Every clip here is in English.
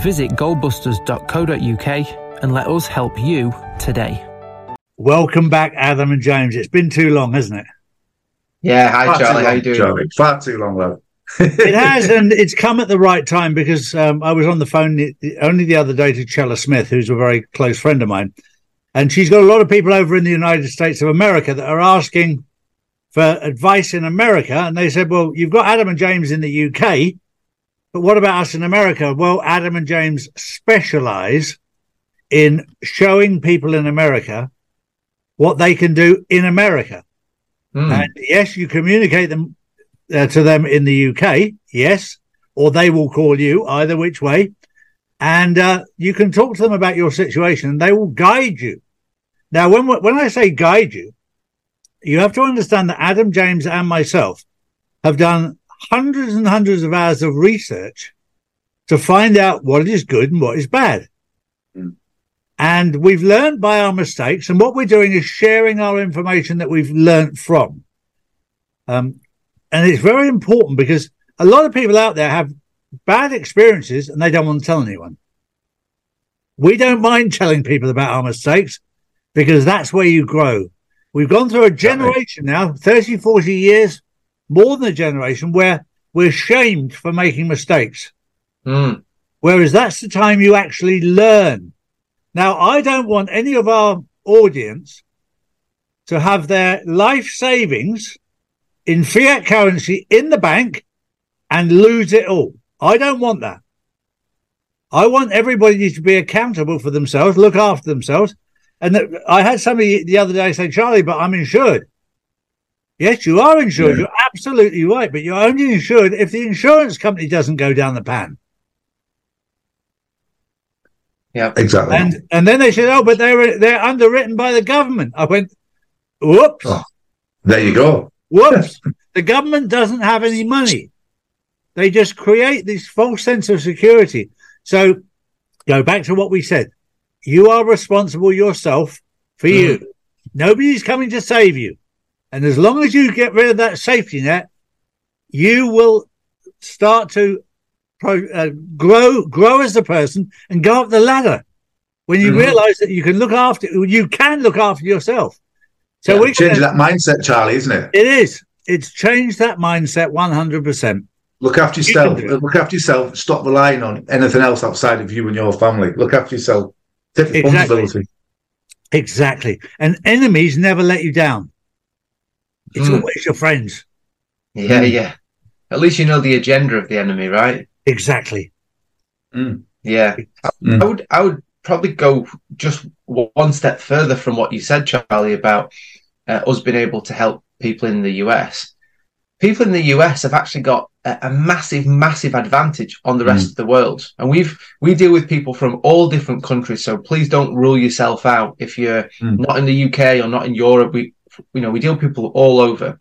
Visit goldbusters.co.uk and let us help you today. Welcome back, Adam and James. It's been too long, hasn't it? Yeah, hi Far Charlie, how long, you doing? Charlie. Far too long, though. It has, and it's come at the right time because um, I was on the phone the, the- only the other day to Chella Smith, who's a very close friend of mine, and she's got a lot of people over in the United States of America that are asking for advice in America, and they said, "Well, you've got Adam and James in the UK, but what about us in America?" Well, Adam and James specialize in showing people in America what they can do in America. Hmm. And yes, you communicate them uh, to them in the UK, yes, or they will call you either which way, and uh, you can talk to them about your situation, and they will guide you. Now, when when I say guide you, you have to understand that Adam James and myself have done hundreds and hundreds of hours of research to find out what is good and what is bad. Mm. And we've learned by our mistakes, and what we're doing is sharing our information that we've learned from. Um, and it's very important because a lot of people out there have bad experiences and they don't want to tell anyone. We don't mind telling people about our mistakes because that's where you grow. We've gone through a generation now, 30, 40 years, more than a generation, where we're shamed for making mistakes. Hmm. Whereas that's the time you actually learn. Now, I don't want any of our audience to have their life savings in fiat currency in the bank and lose it all. I don't want that. I want everybody to be accountable for themselves, look after themselves. And that, I had somebody the other day say, Charlie, but I'm insured. Yes, you are insured. Yeah. You're absolutely right, but you're only insured if the insurance company doesn't go down the pan. Yeah. Exactly. And and then they said, "Oh, but they're they're underwritten by the government." I went, "Whoops, Oh. there you go. whoops! the government doesn't have any money. They just create this false sense of security." So, go back to what we said. You are responsible yourself for mm-hmm. you. Nobody's coming to save you, and as long as you get rid of that safety net, you will start to pro, uh, grow grow as a person and go up the ladder when you Mhm. realize that you can look after you can look after yourself so Yeah, we change that mindset, Charlie, isn't it? it is it's changed that mindset 100% Look after yourself. it. Look after yourself. Stop relying on anything else outside of you and your family. Look after yourself. Take Exactly. responsibility. exactly and enemies never let you down it's Hmm. always your friends Yeah, yeah. At least you know the agenda of the enemy, right? exactly Mm. Yeah. Mm. I would I would probably go just one step further from what you said, Charlie, about uh, us being able to help people in the US. People in the US have actually got a, a massive, massive advantage on the rest of the world, and we've we deal with people from all different countries. So please don't rule yourself out if you're Mm. not in the UK or not in Europe. We you know we deal with people all over.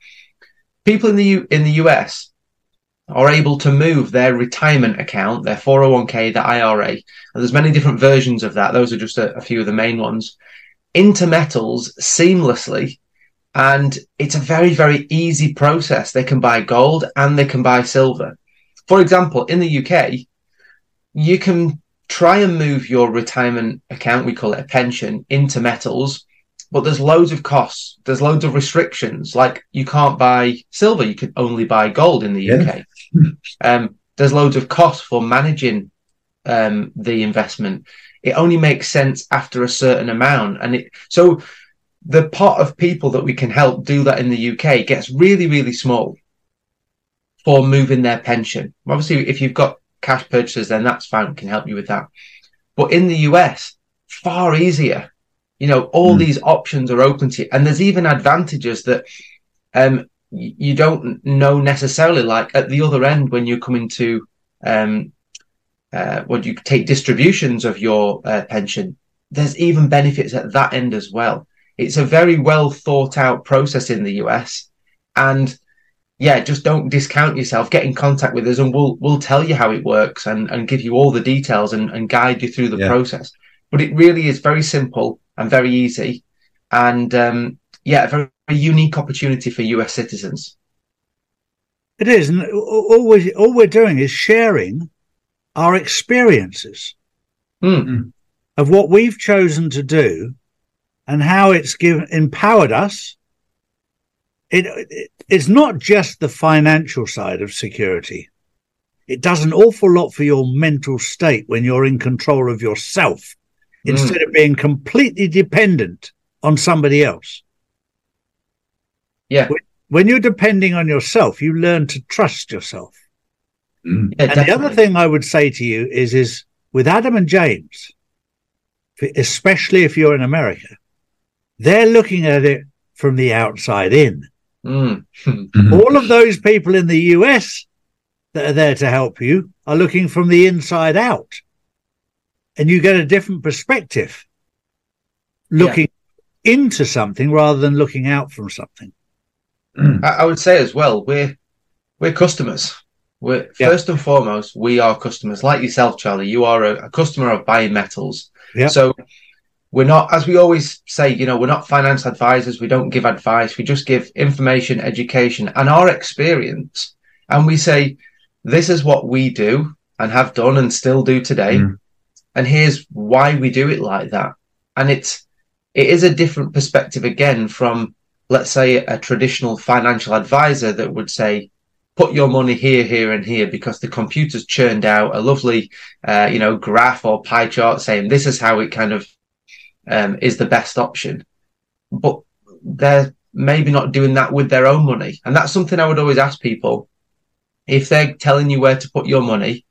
People in the U, in the US are able to move their retirement account, their 401k, their IRA, and there's many different versions of that. Those are just a, a few of the main ones into metals seamlessly. And it's a very, very easy process. They can buy gold and they can buy silver. For example, in the UK, you can try and move your retirement account, we call it a pension, into metals, but there's loads of costs. There's loads of restrictions. Like you can't buy silver, you can only buy gold in the Yeah. UK. Um, there's loads of costs for managing um, the investment. It only makes sense after a certain amount, and it so the pot of people that we can help do that in the UK gets really, really small for moving their pension. Obviously, if you've got cash purchases, then that's fine. We can help you with that. But in the US, far easier. You know, all Mm. these options are open to you, and there's even advantages that um, you don't know necessarily. Like at the other end, when you come into to um, uh, when you take distributions of your uh, pension, there's even benefits at that end as well. It's a very well thought out process in the US, and yeah, just don't discount yourself. Get in contact with us, and we'll we'll tell you how it works and and give you all the details and, and guide you through the Yeah. process. But it really is very simple and very easy, and um, yeah, a very, very unique opportunity for US citizens. It is, and all we all we're doing is sharing our experiences Hmm. of what we've chosen to do and how it's given empowered us. It, it it's not just the financial side of security. It does an awful lot for your mental state when you're in control of yourself instead of being completely dependent on somebody else. Yeah. When you're depending on yourself, you learn to trust yourself. Mm. Yeah, And the other thing I would say to you is, is with Adam and James, especially if you're in America, they're looking at it from the outside in. Mm. Mhm. All of those people in the US that are there to help you are looking from the inside out. And you get a different perspective looking into something rather than looking out from something. I, I would say as well, we're we're customers. We're Yeah. first and foremost, we are customers. Like yourself, Charlie, you are a, a customer of buying metals. Yeah. So we're not, as we always say, you know, we're not finance advisors. We don't give advice. We just give information, education, and our experience. And we say, this is what we do and have done and still do today. Mm. And here's why we do it like that. And it's it is a different perspective again from let's say a traditional financial advisor that would say put your money here here and here because the computer's churned out a lovely uh, you know graph or pie chart saying this is how it kind of um, is the best option. But they're maybe not doing that with their own money. And that's something i would always ask people. If they're telling you where to put your money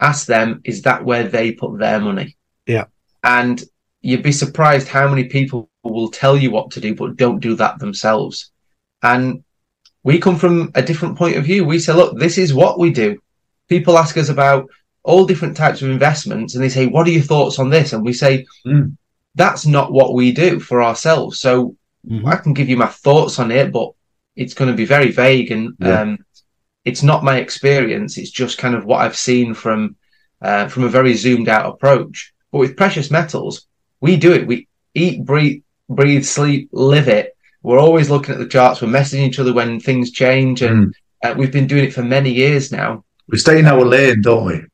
ask them is that where they put their money Yeah. and you'd be surprised how many people will tell you what to do but don't do that themselves and we come from a different point of view we say look this is what we do people ask us about all different types of investments and they say what are your thoughts on this and we say Mm. that's not what we do for ourselves so Mhm. I can give you my thoughts on it, but it's going to be very vague and Yeah. um, it's not my experience. It's just kind of what I've seen from uh, from a very zoomed out approach. But with precious metals, we do it. We eat, breathe, breathe, sleep, live it. We're always looking at the charts. We're messaging each other when things change, and Mm. uh, we've been doing it for many years now. We stay in our lane, don't we?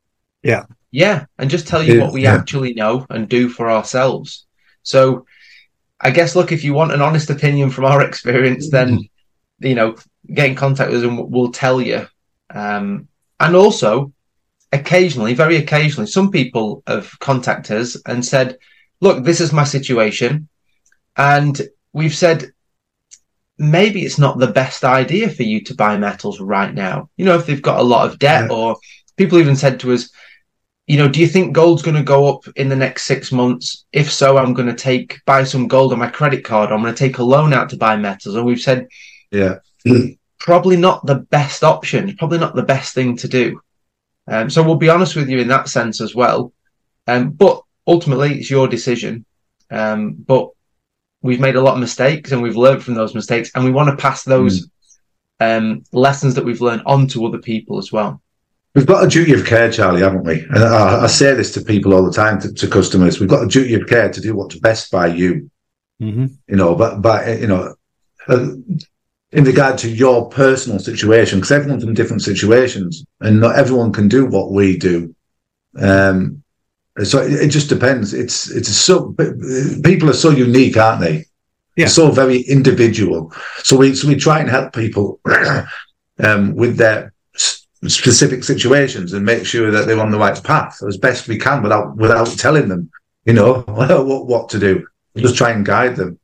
Yeah, yeah, and just tell you Yeah, what we yeah. actually know and do for ourselves. So, I guess, look, if you want an honest opinion from our experience, then you know, get in contact with us and we'll tell you. Um, and also, occasionally, very occasionally, some people have contacted us and said, "Look, this is my situation," and we've said. Maybe it's not the best idea for you to buy metals right now. You know, if they've got a lot of debt, Yeah. or people even said to us, you know, do you think gold's going to go up in the next six months? If so, I'm going to take buy some gold on my credit card. I'm going to take a loan out to buy metals. And we've said Yeah. probably not the best option, probably not the best thing to do. Um, so we'll be honest with you in that sense as well. Um, but ultimately, it's your decision. Um, but we've made a lot of mistakes and we've learned from those mistakes, and we want to pass those um, lessons that we've learned on to other people as well. We've got a duty of care, Charlie, haven't we? And I, I say this to people all the time, to, to customers. We've got a duty of care to do what's best by you. Mm-hmm. You know, but by you know, uh, in regard to your personal situation, because everyone's in different situations, and not everyone can do what we do. Um, so it, it just depends. It's it's so people are so unique, aren't they? Yeah. so very individual. So we so we try and help people um, with their specific situations and make sure that they're on the right path as best we can without without telling them, you know, what, what to do. Just try and guide them.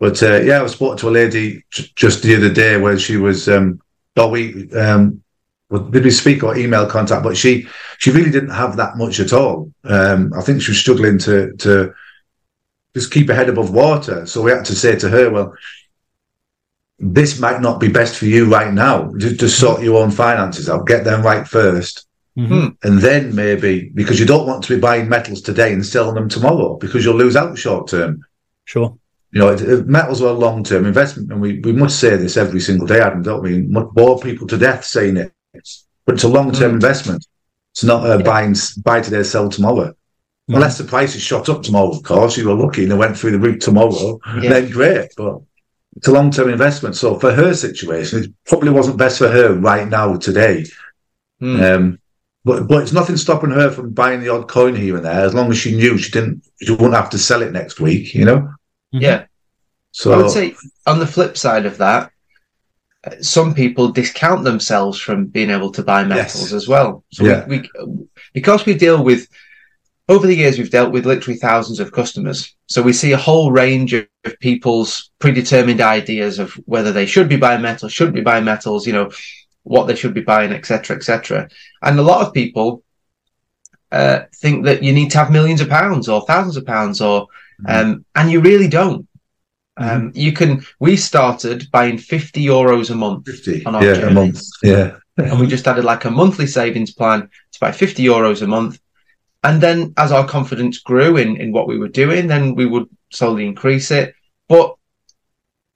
But uh, yeah, I was spoke to a lady j- just the other day where she was, um, or we, um, did we speak or email contact? But she she really didn't have that much at all. Um, I think she was struggling to to just keep her head above water. So we had to say to her, well, this might not be best for you right now. Just, just sort your own finances out, get them right first, Mhm. And then maybe because you don't want to be buying metals today and selling them tomorrow because you'll lose out short term. Sure. You know, it, it- metals are a long term investment, and we, we must say this every single day, Adam, don't we? Bore people to death saying it, but it's a long term Mm. investment. It's not a buying buy today, sell tomorrow. Mm. Unless the price is shot up tomorrow, of course, you were lucky and it went through the roof tomorrow, Yeah. then great. But it's a long term investment. So for her situation, it probably wasn't best for her right now, today. Mm. Um, but but it's nothing stopping her from buying the odd coin here and there, as long as she knew she didn't, she wouldn't have to sell it next week, you know. Yeah. So I would say on the flip side of that, uh, some people discount themselves from being able to buy metals Yes. as well. So Yeah. we, we, because we deal with, over the years, we've dealt with literally thousands of customers. So we see a whole range of, of people's predetermined ideas of whether they should be buying metals, shouldn't be buying metals, you know, what they should be buying, etc., etc. And a lot of people uh, think that you need to have millions of pounds or thousands of pounds, or um, and you really don't. Um, you can. We started buying fifty euros a month, fifty, on our yeah, journey. a month, yeah. and we just added like a monthly savings plan to buy fifty euros a month. And then, as our confidence grew in in what we were doing, then we would slowly increase it. But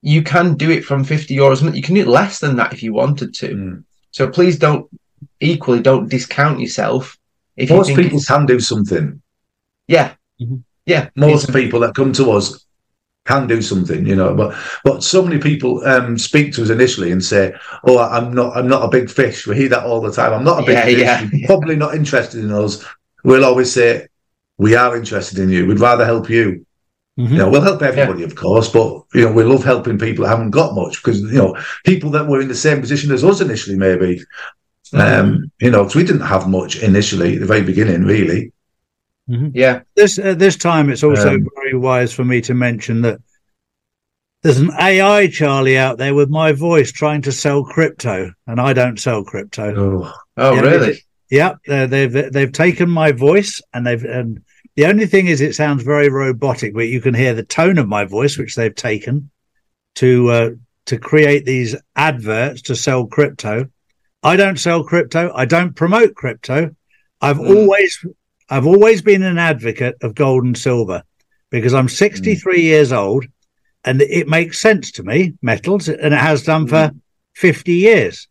you can do it from fifty euros a month. You can do it less than that if you wanted to. Mm. So please don't equally don't discount yourself. If Most you think people it's- can do something. yeah, Mhm. Yeah, Most people that come to us can do something, you know. But but so many people um, speak to us initially and say, "Oh, I'm not, I'm not a big fish." We hear that all the time. I'm not a big Yeah, fish. yeah, yeah. Probably not interested in us. We'll always say, "We are interested in you. We'd rather help you." Mhm. You know, we'll help everybody, of course, but you know, we love helping people that haven't got much because you know, people that were in the same position as us initially, maybe. Um, you know, because we didn't have much initially at the very beginning, really. Yeah, This at this time, it's also Um, very wise for me to mention that there's an AI Charlie out there with my voice trying to sell crypto, and I don't sell crypto. Oh, oh Yeah, really? Yep, uh, they've they've taken my voice, and they've and the only thing is it sounds very robotic, but you can hear the tone of my voice, which they've taken to uh, to create these adverts to sell crypto. I don't sell crypto. I don't promote crypto. I've Mm. always I've always been an advocate of gold and silver because I'm 63 years old, and it makes sense to me metals, and it has done for 50 years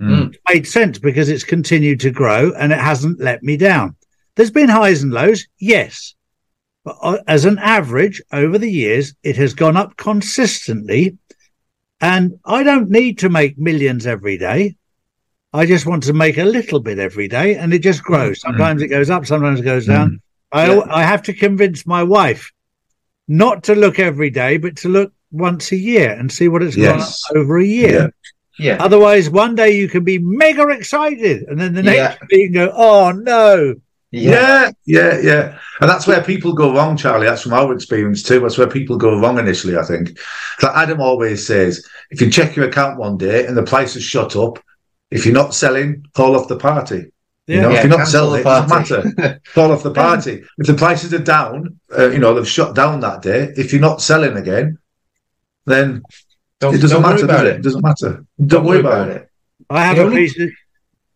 mm. made sense because it's continued to grow and it hasn't let me down. There's been highs and lows, yes. But uh, as an average over the years, it has gone up consistently. And I don't need to make millions every day. I just want to make a little bit every day and it just grows. Mm-hmm. Sometimes it goes up, sometimes it goes down. Mm-hmm. I, Yeah. I have to convince my wife not to look every day, but to look once a year and see what it's gone up over a year. Yeah. Yeah, Otherwise, one day you can be mega excited, and then the next Yeah. day you can go, "Oh no!" yeah, Yeah, yeah, yeah. And that's where people go wrong, Charlie. That's from our experience too. That's where people go wrong initially, I think. Like Adam always says, if you check your account one day and the price has shot up, if you're not selling, call off the party. You know, Yeah, if you're not selling, it the doesn't matter. Call off the party. If the prices are down, uh, you know, they've shut down that day. If you're not selling again, then Don't, it doesn't don't matter, about does it. it? It doesn't matter. Don't, worry about it. I have The a only- piece. Of,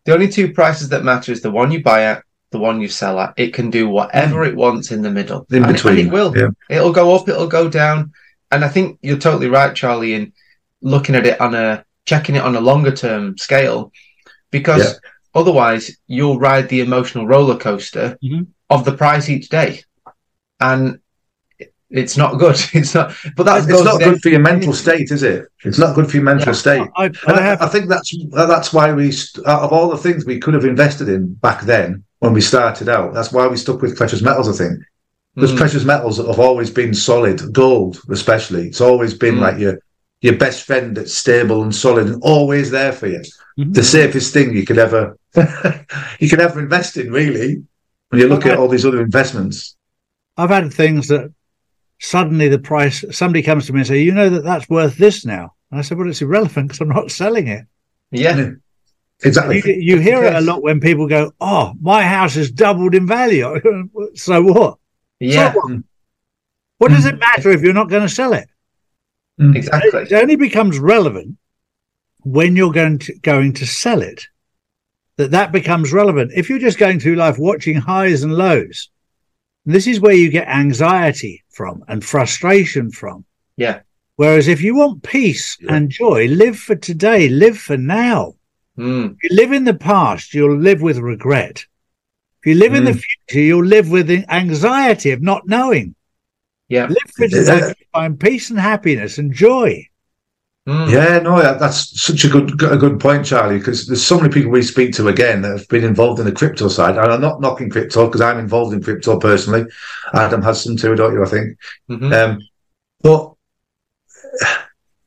The only two prices that matter is the one you buy at, the one you sell at. It can do whatever it wants in the middle. In And it- between. and it will. Yeah. It'll go up, it'll go down. And I think you're totally right, Charlie, in looking at it on a checking it on a longer term scale, because Yeah. otherwise you'll ride the emotional roller coaster Mhm. of the price each day. And it's not good. It's not, but that's It's not good for your mental state, is it? It's not good for your mental state. I, I I, have. I think that's that's why we, out of all the things we could have invested in back then when we started out, that's why we stuck with precious metals. I think because Mm. precious metals have always been solid, gold especially. It's always been Mm. like your your best friend that's stable and solid and always there for you. Mhm. The safest thing you could ever you could ever invest in, really. When you look at all these other investments, I've had things that suddenly the price. Somebody comes to me and say, "You know that that's worth this now." And I said, "Well, it's irrelevant because I'm not selling it." yeah. exactly. You, you hear it a lot when people go, "Oh, my house has doubled in value." so what? Yeah. So what? What does it matter if you're not going to sell it? Exactly. It only becomes relevant when you're going to going to sell it. that that becomes relevant. If you're just going through life watching highs and lows, this is where you get anxiety from and frustration from. Yeah. Whereas if you want peace Yeah. and joy, live for today, live for now. Mm. If you live in the past, you'll live with regret. If you live in the Mm. future, you'll live with anxiety of not knowing. Yeah. Live for today, find peace and happiness and joy. Mm. Yeah, no, that- that's such a good a good point, Charlie. Because there's so many people we speak to again that have been involved in the crypto side. And I'm not knocking crypto because I'm involved in crypto personally. Adam has some too, don't you? I think. Mhm. Um, but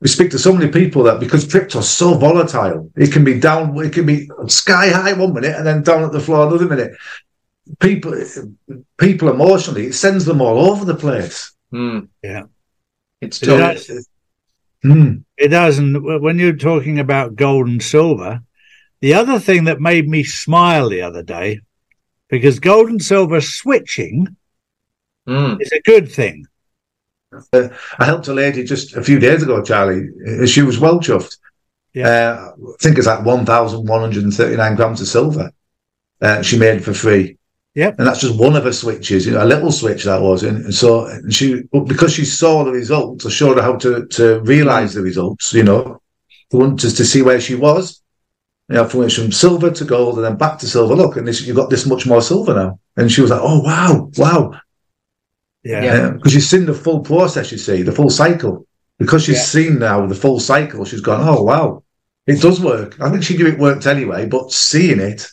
we speak to so many people that because crypto's so volatile, it can be down, it can be sky high one minute and then down at the floor another minute. People, people emotionally, it sends them all over the place. Mm. Yeah. It's It does. Hmm. It does. And when you're talking about gold and silver, the other thing that made me smile the other day, because gold and silver switching Mm. is a good thing. I helped a lady just a few days ago, Charlie. uh, She was well chuffed. Uh, I think it's like 1,139 grams of silver uh, she made for free. Yep. And that's just one of her switches, you know, a little switch that was. And, and so and she, because she saw the results, I showed her how to, to realize the results, you know, wanted to see where she was. You know, from, from silver to gold and then back to silver. Look, and this, you've got this much more silver now. And she was like, oh, wow, wow. Yeah. Yeah. Um, because she's seen the full process, you see, the full cycle. Because she's Yeah. seen now the full cycle, she's gone, oh, wow, it does work. I think she knew it worked anyway, but seeing it,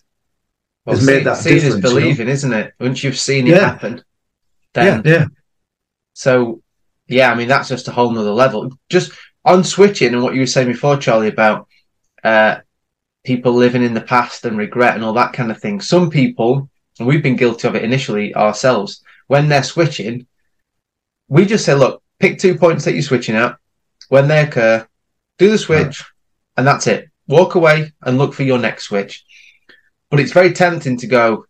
Well, has made that seeing is difference, you know? believing, isn't it? Once you've seen it Yeah. happen, then yeah, So, yeah, I mean, that's just a whole nother level. Just on switching and what you were saying before, Charlie, about uh, people living in the past and regret and all that kind of thing. Some people, and we've been guilty of it initially ourselves, when they're switching, we just say, look, pick two points that you're switching at. When they occur, do the switch, and that's it. Walk away and look for your next switch. But it's very tempting to go,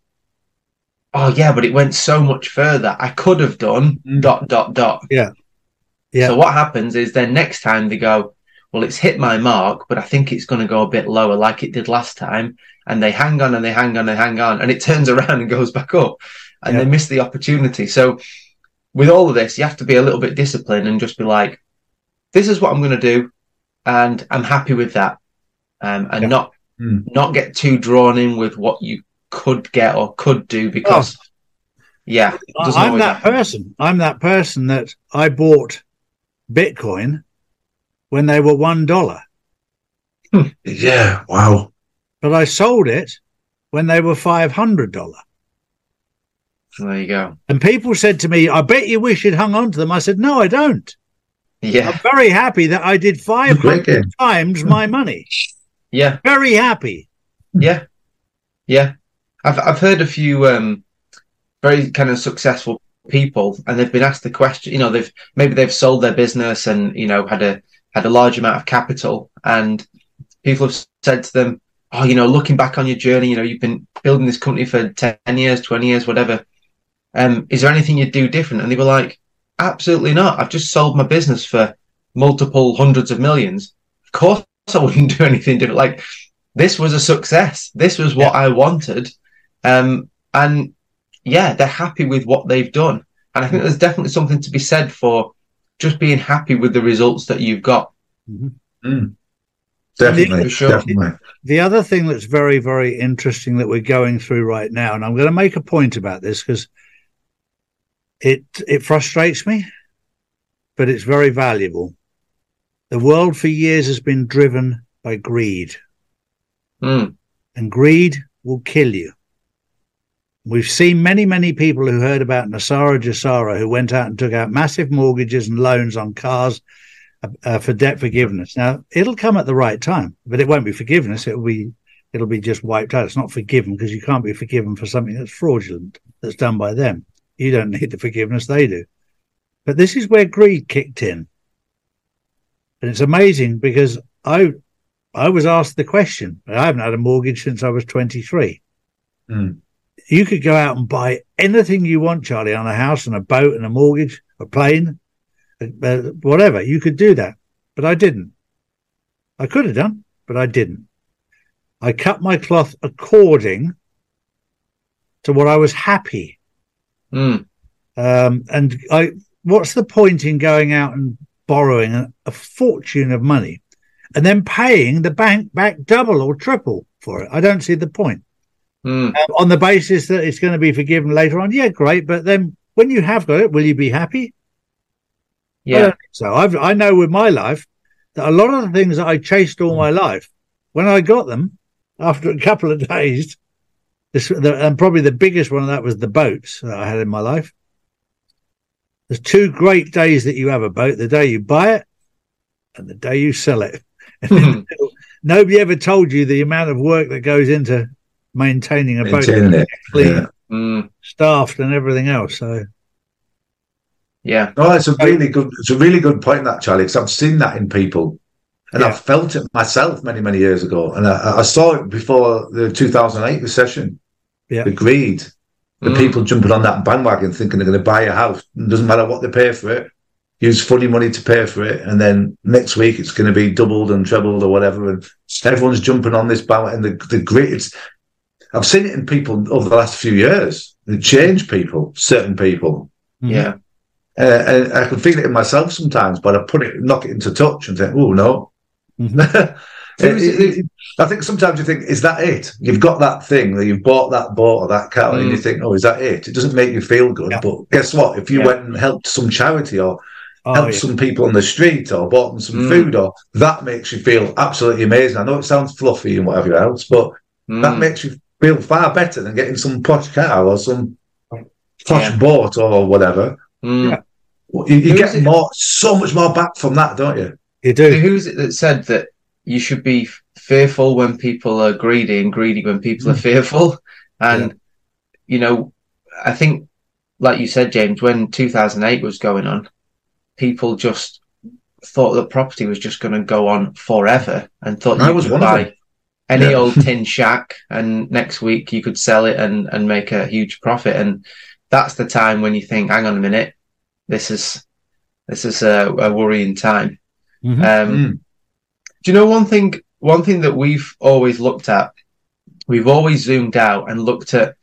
oh, yeah, but it went so much further. I could have done Mm. dot, dot, dot. Yeah. Yeah. So what happens is then next time they go, well, it's hit my mark, but I think it's going to go a bit lower like it did last time. And they hang on and they hang on and hang on and it turns around and goes back up and Yeah. they miss the opportunity. So with all of this, you have to be a little bit disciplined and just be like, this is what I'm going to do. And I'm happy with that. Um, and Yeah. not, Hmm. not get too drawn in with what you could get or could do because, yeah, I'm that happen. person. I'm that person that I bought Bitcoin when they were one dollar, yeah, wow. but I sold it when they were five hundred dollar. There you go. And people said to me, "I bet you wish you'd hung on to them." I said, "No, I don't. Yeah. I'm very happy that I did five Great hundred game. times my money. Yeah. Very happy." Yeah, yeah. I've I've heard a few um, very kind of successful people, and they've been asked the question. You know, they've maybe they've sold their business and you know had a had a large amount of capital, and people have said to them, "Oh, you know, looking back on your journey, you know, you've been building this company for ten years, twenty years, whatever. Um, is there anything you'd do different?" And they were like, "Absolutely not. I've just sold my business for multiple hundreds of millions. Of course, I wouldn't do anything different. Like." this was a success. This was what I wanted. Um, and yeah, they're happy with what they've done. And I think there's definitely something to be said for just being happy with the results that you've got. Mm. Definitely, For sure. definitely. The other thing that's very, very interesting that we're going through right now, and I'm going to make a point about this because it it frustrates me, but it's very valuable. The world for years has been driven by greed, Mm, and greed will kill you. We've seen many, many people who heard about NESARA GESARA who went out and took out massive mortgages and loans on cars uh, for debt forgiveness. Now, it'll come at the right time, but it won't be forgiveness. It'll be it'll be just wiped out. It's not forgiven because you can't be forgiven for something that's fraudulent that's done by them. You don't need the forgiveness they do. But this is where greed kicked in. And it's amazing because I I was asked the question. I haven't had a mortgage since I was 23. Mm. You could go out and buy anything you want, Charlie, on a house and a boat and a mortgage, a plane, uh, whatever. You could do that. But I didn't. I could have done, but I didn't. I cut my cloth according to what I was happy. Mm. Um, and I, what's the point in going out and borrowing a, fortune of money and then paying the bank back double or triple for it? I don't see the point. Mm. Um, on the basis that it's going to be forgiven later on. Yeah, great. But then when you have got it, will you be happy? Yeah. so I've, I know with my life that a lot of the things that I chased all my life, when I got them after a couple of days, this, the, and probably the biggest one of that was the boats that I had in my life. There's two great days that you have a boat: the day you buy it and the day you sell it. And in the middle, nobody ever told you the amount of work that goes into maintaining a Maintaining boat, it. clean, Yeah. Mm. staffed, and everything else. So Yeah. No, it's a really good. It's a really good point that Charlie, because I've seen that in people, and Yeah. I've felt it myself many, many years ago, and I, I saw it before the 2008 recession. Yeah. the greed, the Mm. people jumping on that bandwagon, thinking they're going to buy a house. It doesn't matter what they pay for it. Use funny money to pay for it, and then next week it's going to be doubled and trebled or whatever. And everyone's jumping on this bandwagon. And the the greed. It's, I've seen it in people over the last few years. It changed people, certain people. Yeah. Uh, and I can feel it in myself sometimes, but I put it, knock it into touch and think, oh, no. Mhm. Who is it It- it- I think sometimes you think, is that it? You've got that thing that you've bought that boat or that car, and you Mm. think, oh, is that it? It doesn't make you feel good. Yeah. But guess what? If you Yeah. went and helped some charity or Oh, helped yeah. some people on the street or bought them some Mm. food, or that makes you feel absolutely amazing. I know it sounds fluffy and whatever else, but that Mm. makes you feel far better than getting some posh car or some posh Yeah. boat or whatever. Mm. Yeah. You, you get more, so much more back from that, don't you? You do. Who's it that said that you should be fearful when people are greedy and greedy when people are fearful? And, you know, I think, like you said, James, when 2008 was going on, people just thought that property was just going to go on forever and thought I you was buy any Yeah. old tin shack and next week you could sell it and, and make a huge profit. And that's the time when you think, hang on a minute, this is, this is a, a worrying time. Mhm. Um, Mm. Do you know one thing? One thing that we've always looked at, we've always zoomed out and looked at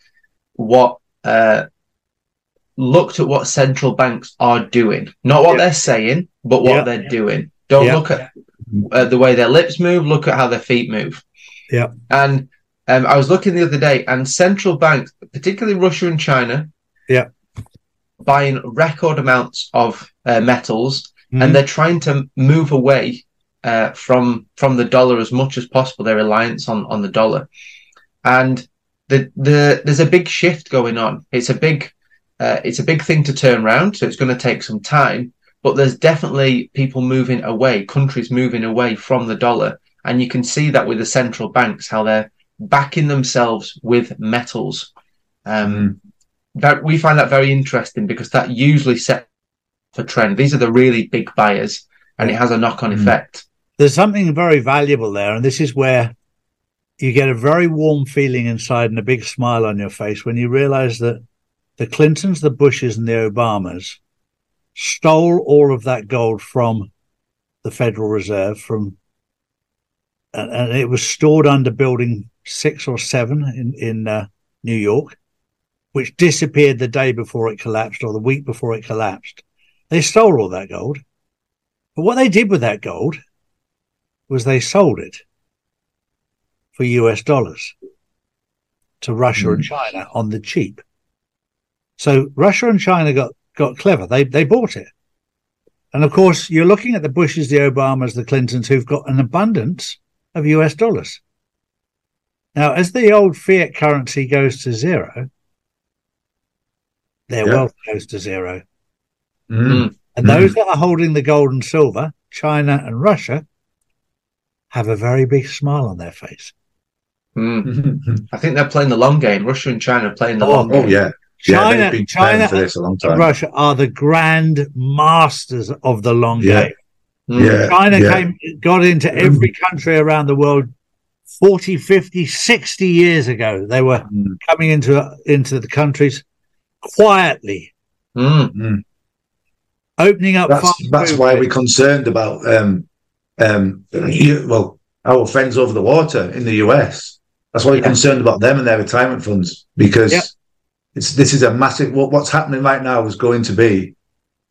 what uh, looked at what central banks are doing, not what Yeah. they're saying, but what Yeah. they're doing. Don't Yeah. look at uh, the way their lips move. Look at how their feet move. Yeah. And um, I was looking the other day, and central banks, particularly Russia and China, Yeah. buying record amounts of uh, metals Mhm. and they're trying to move away uh, from from the dollar as much as possible. Their reliance on on the dollar, and the the there's a big shift going on. It's a big uh, it's a big thing to turn around, so it's going to take some time. But there's definitely people moving away, countries moving away from the dollar, and you can see that with the central banks how they're backing themselves with metals. Um, that we find that very interesting because that usually sets a trend. These are the really big buyers, and it has a knock-on Mm. effect. There's something very valuable there, and this is where you get a very warm feeling inside and a big smile on your face when you realize that the Clintons, the Bushes, and the Obamas stole all of that gold from the Federal Reserve from and, it was stored under building six or seven in in uh, New York, which disappeared the day before it collapsed or the week before it collapsed. They stole all that gold, but what they did with that gold was they sold it for US dollars to Russia and China on the cheap. So Russia and China got got clever. They they bought it. And of course, you're looking at the Bushes, the Obamas, the Clintons, who've got an abundance of US dollars. Now, as the old fiat currency goes to zero, their Yeah. wealth goes to zero. Mm. And Mm. those that are holding the gold and silver, China and Russia, have a very big smile on their face. Mm. I think they're playing the long game. Russia and China are playing the Oh, long oh game. yeah, yeah. China, they've been preparing China for this a long and time. Russia are the grand masters of the long Yeah. game. Mm. Yeah, China yeah. came, got into every country around the world 40, 50, 60 years ago. They were Mm. coming into, into the countries quietly, Mm. Mm. opening up. That's that's why we're concerned about um um you, well our friends over the water in the US. That's why we're Yeah. concerned about them and their retirement funds because Yeah. it's this is a massive. What, what's happening right now is going to be.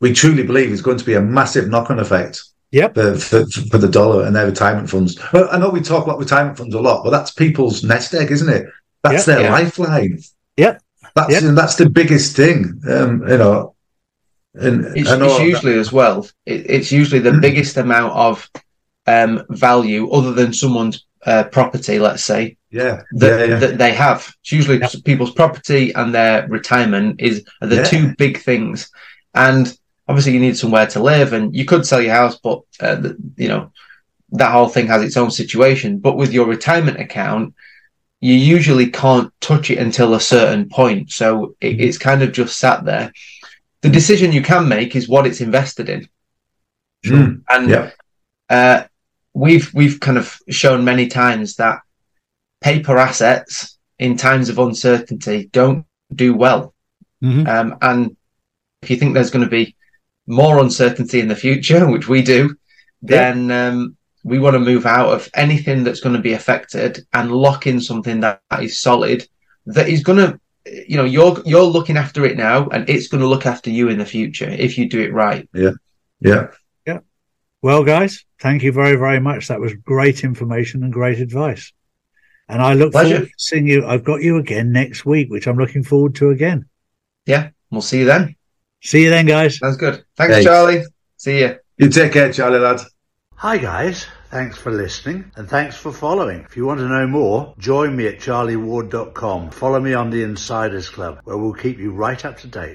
We truly believe it's going to be a massive knock-on effect Yep. for, for, for the dollar and their retirement funds. Well, I know we talk about retirement funds a lot, but that's people's nest egg, isn't it? That's Yeah. their Yeah. lifeline. Yeah. That's and that's the biggest thing. Um, you know, and It's, I know it's usually as well. It, it's usually the biggest amount of um, value, other than someone's uh, property, let's say, yeah, that, yeah, yeah. that they have. It's usually Yep. people's property and their retirement is are the Yeah. two big things. And obviously, you need somewhere to live, and you could sell your house, but uh, the, you know that whole thing has its own situation. But with your retirement account, you usually can't touch it until a certain point, so it, it's kind of just sat there. The decision you can make is what it's invested in, Mm, and yeah, uh, we've we've kind of shown many times that paper assets in times of uncertainty don't do well. Mhm. Um, and if you think there's going to be more uncertainty in the future, which we do, Yeah. then um, we want to move out of anything that's going to be affected and lock in something that is solid, that is going to, you know, you're you're looking after it now, and it's going to look after you in the future if you do it right. Yeah, yeah. Well, guys, thank you very, very much. That was great information and great advice. And I look Pleasure. forward to seeing you. I've got you again next week, which I'm looking forward to again. Yeah, we'll see you then. See you then, guys. Sounds good. Thanks, Thanks. Charlie. See you. You take care, Charlie lad. Hi, guys. Thanks for listening and thanks for following. If you want to know more, join me at charlieward.com. Follow me on the Insiders Club, where we'll keep you right up to date.